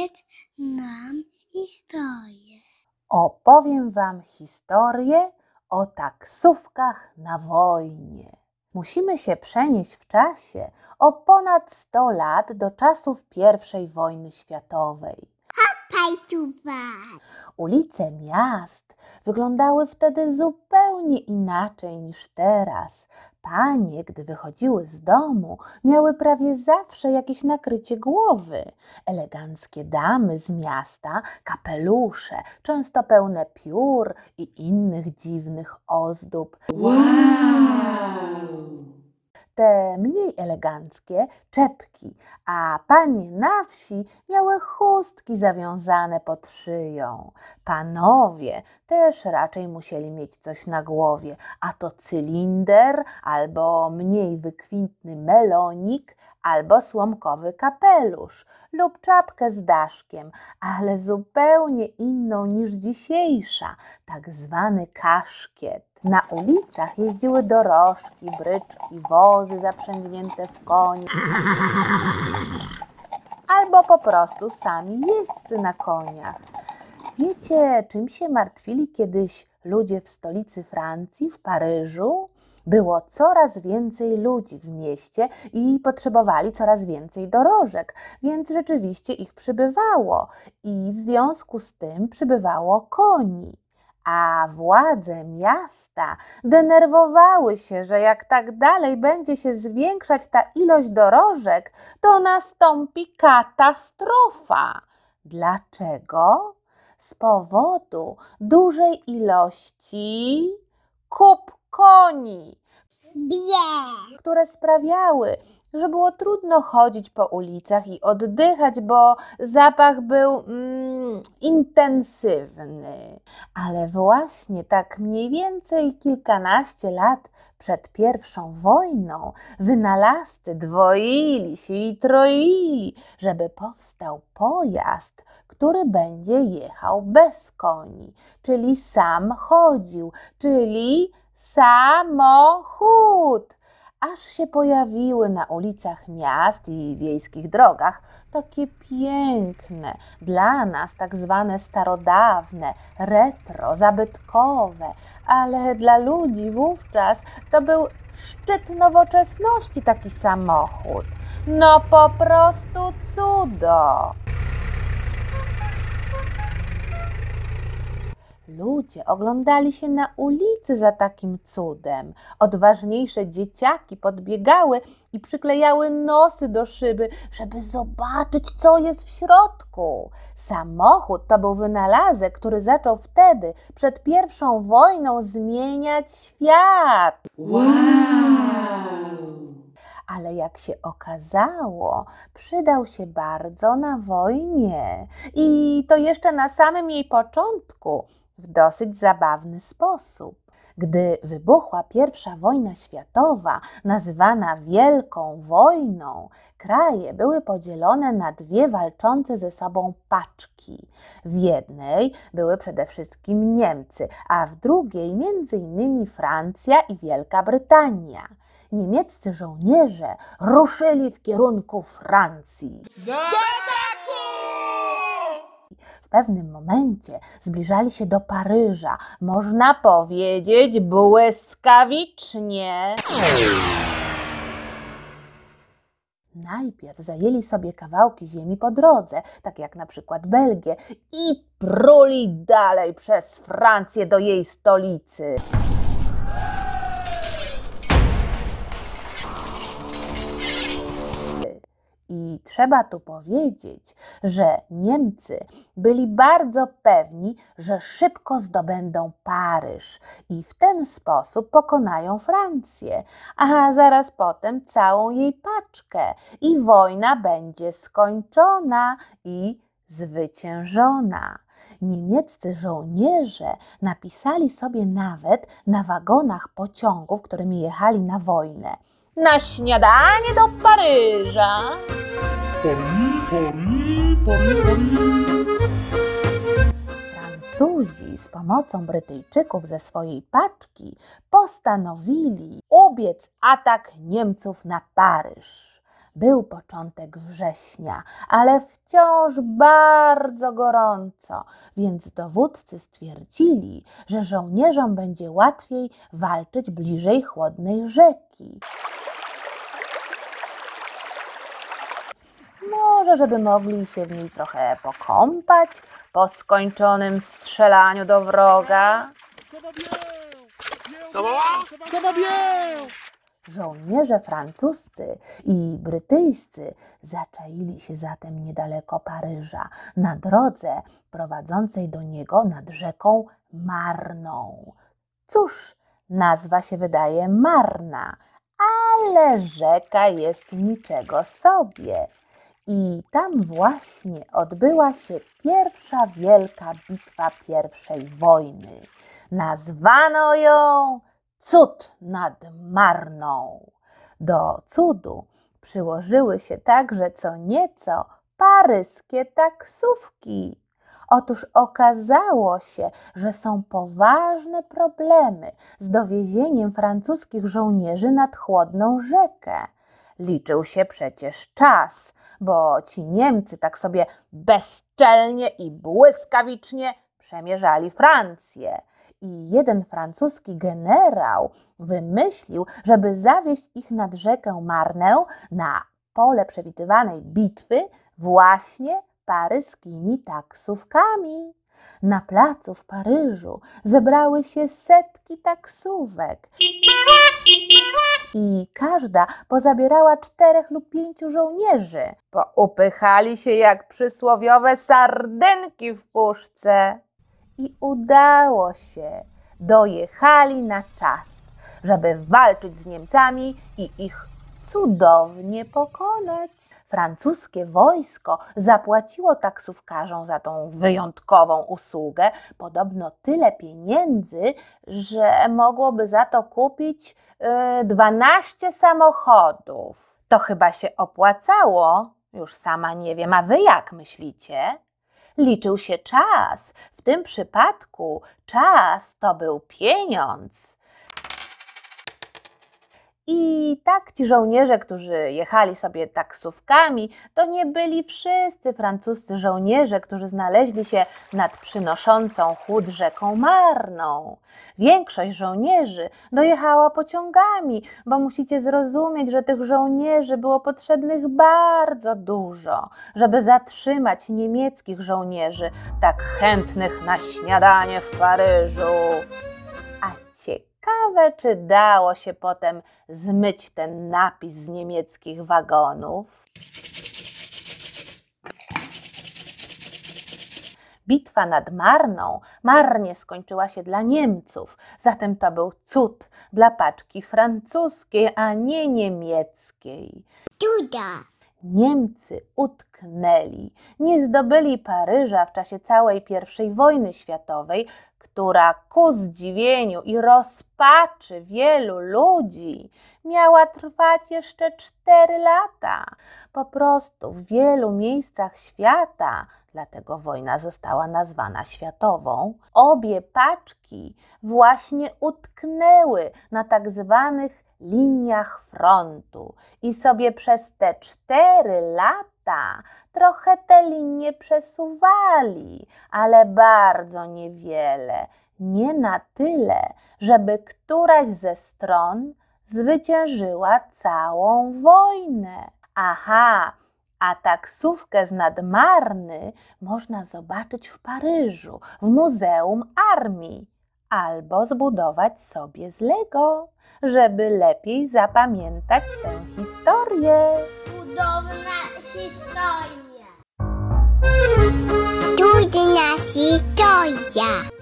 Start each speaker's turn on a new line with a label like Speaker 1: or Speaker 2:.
Speaker 1: Opowiedz nam historię.
Speaker 2: Opowiem Wam historię o taksówkach na wojnie. Musimy się przenieść w czasie o ponad 100 lat do czasów I wojny światowej. Ulice miast wyglądały wtedy zupełnie inaczej niż teraz. Panie, gdy wychodziły z domu, miały prawie zawsze jakieś nakrycie głowy. Eleganckie damy z miasta, kapelusze, często pełne piór i innych dziwnych ozdób. Te mniej eleganckie czepki, a panie na wsi miały chustki zawiązane pod szyją. Panowie też raczej musieli mieć coś na głowie, a to cylinder albo mniej wykwintny melonik, albo słomkowy kapelusz lub czapkę z daszkiem, ale zupełnie inną niż dzisiejsza, tak zwany kaszkiet. Na ulicach jeździły dorożki, bryczki, wozy zaprzęgnięte w konie. Albo po prostu sami jeźdźcy na koniach. Wiecie, czym się martwili kiedyś ludzie w stolicy Francji, w Paryżu? Było coraz więcej ludzi w mieście i potrzebowali coraz więcej dorożek, więc rzeczywiście ich przybywało i w związku z tym przybywało koni. A władze miasta denerwowały się, że jak tak dalej będzie się zwiększać ta ilość dorożek, to nastąpi katastrofa. Dlaczego? Z powodu dużej ilości kup koni, Które sprawiały, że było trudno chodzić po ulicach i oddychać, bo zapach był mm, intensywny. Ale właśnie tak mniej więcej kilkanaście lat przed pierwszą wojną wynalazcy dwoili się i troili, żeby powstał pojazd, który będzie jechał bez koni, czyli sam chodził, czyli samochód. Aż się pojawiły na ulicach miast i wiejskich drogach takie piękne, dla nas tak zwane starodawne, retro, zabytkowe, ale dla ludzi wówczas to był szczyt nowoczesności taki samochód. No po prostu cudo. Ludzie oglądali się na ulicy za takim cudem. Odważniejsze dzieciaki podbiegały i przyklejały nosy do szyby, żeby zobaczyć, co jest w środku. Samochód to był wynalazek, który zaczął wtedy, przed pierwszą wojną, zmieniać świat. Ale jak się okazało, przydał się bardzo na wojnie. I to jeszcze na samym jej początku, w dosyć zabawny sposób. Gdy wybuchła I wojna światowa, nazywana Wielką Wojną, kraje były podzielone na dwie walczące ze sobą paczki. W jednej były przede wszystkim Niemcy, a w drugiej innymi Francja i Wielka Brytania. Niemieccy żołnierze ruszyli w kierunku Francji. W pewnym momencie zbliżali się do Paryża, można powiedzieć błyskawicznie. Najpierw zajęli sobie kawałki ziemi po drodze, tak jak na przykład Belgię, i pruli dalej przez Francję do jej stolicy. I trzeba tu powiedzieć, że Niemcy byli bardzo pewni, że szybko zdobędą Paryż i w ten sposób pokonają Francję, a zaraz potem całą jej paczkę i wojna będzie skończona i zwyciężona. Niemieccy żołnierze napisali sobie nawet na wagonach pociągów, którymi jechali na wojnę. Na śniadanie do Paryża. Francuzi z pomocą Brytyjczyków ze swojej paczki postanowili ubiec atak Niemców na Paryż. Był początek września, ale wciąż bardzo gorąco, więc dowódcy stwierdzili, że żołnierzom będzie łatwiej walczyć bliżej chłodnej rzeki. Może, żeby mogli się w niej trochę pokąpać po skończonym strzelaniu do wroga. Żołnierze francuscy i brytyjscy zaczaili się zatem niedaleko Paryża, na drodze prowadzącej do niego nad rzeką Marną. Cóż, nazwa się wydaje marna, ale rzeka jest niczego sobie. I tam właśnie odbyła się pierwsza wielka bitwa pierwszej wojny. Nazwano ją Cud nad Marną. Do cudu przyłożyły się także co nieco paryskie taksówki. Otóż okazało się, że są poważne problemy z dowiezieniem francuskich żołnierzy nad chłodną rzekę. Liczył się przecież czas, bo ci Niemcy tak sobie bezczelnie i błyskawicznie przemierzali Francję. I jeden francuski generał wymyślił, żeby zawieźć ich nad rzekę Marnę na pole przewidywanej bitwy właśnie paryskimi taksówkami. Na placu w Paryżu zebrały się setki taksówek i każda pozabierała czterech lub pięciu żołnierzy. Poupychali się jak przysłowiowe sardynki w puszce. I udało się. Dojechali na czas, żeby walczyć z Niemcami i ich cudownie pokonać. Francuskie wojsko zapłaciło taksówkarzom za tą wyjątkową usługę podobno tyle pieniędzy, że mogłoby za to kupić yy, 12 samochodów. To chyba się opłacało. Już sama nie wiem, a wy jak myślicie? Liczył się czas. W tym przypadku czas to był pieniądz. I tak ci żołnierze, którzy jechali sobie taksówkami, to nie byli wszyscy francuscy żołnierze, którzy znaleźli się nad przynoszącą chłód rzeką Marną. Większość żołnierzy dojechała pociągami, bo musicie zrozumieć, że tych żołnierzy było potrzebnych bardzo dużo, żeby zatrzymać niemieckich żołnierzy, tak chętnych na śniadanie w Paryżu. Ciekawe, czy dało się potem zmyć ten napis z niemieckich wagonów. Bitwa nad Marną marnie skończyła się dla Niemców, zatem to był cud dla paczki francuskiej, a nie niemieckiej.
Speaker 1: Duda.
Speaker 2: Niemcy utknęli, nie zdobyli Paryża w czasie całej I wojny światowej, która ku zdziwieniu i rozpaczy wielu ludzi miała trwać jeszcze cztery lata. Po prostu w wielu miejscach świata, dlatego wojna została nazwana światową, obie paczki właśnie utknęły na tak zwanych liniach frontu i sobie przez te cztery lata trochę te linie przesuwali, ale bardzo niewiele, nie na tyle, żeby któraś ze stron zwyciężyła całą wojnę. Aha, a taksówkę z Nadmarny można zobaczyć w Paryżu, w Muzeum Armii albo zbudować sobie z Lego, żeby lepiej zapamiętać tę historię.
Speaker 1: Cudowna historia. Cudowna historia.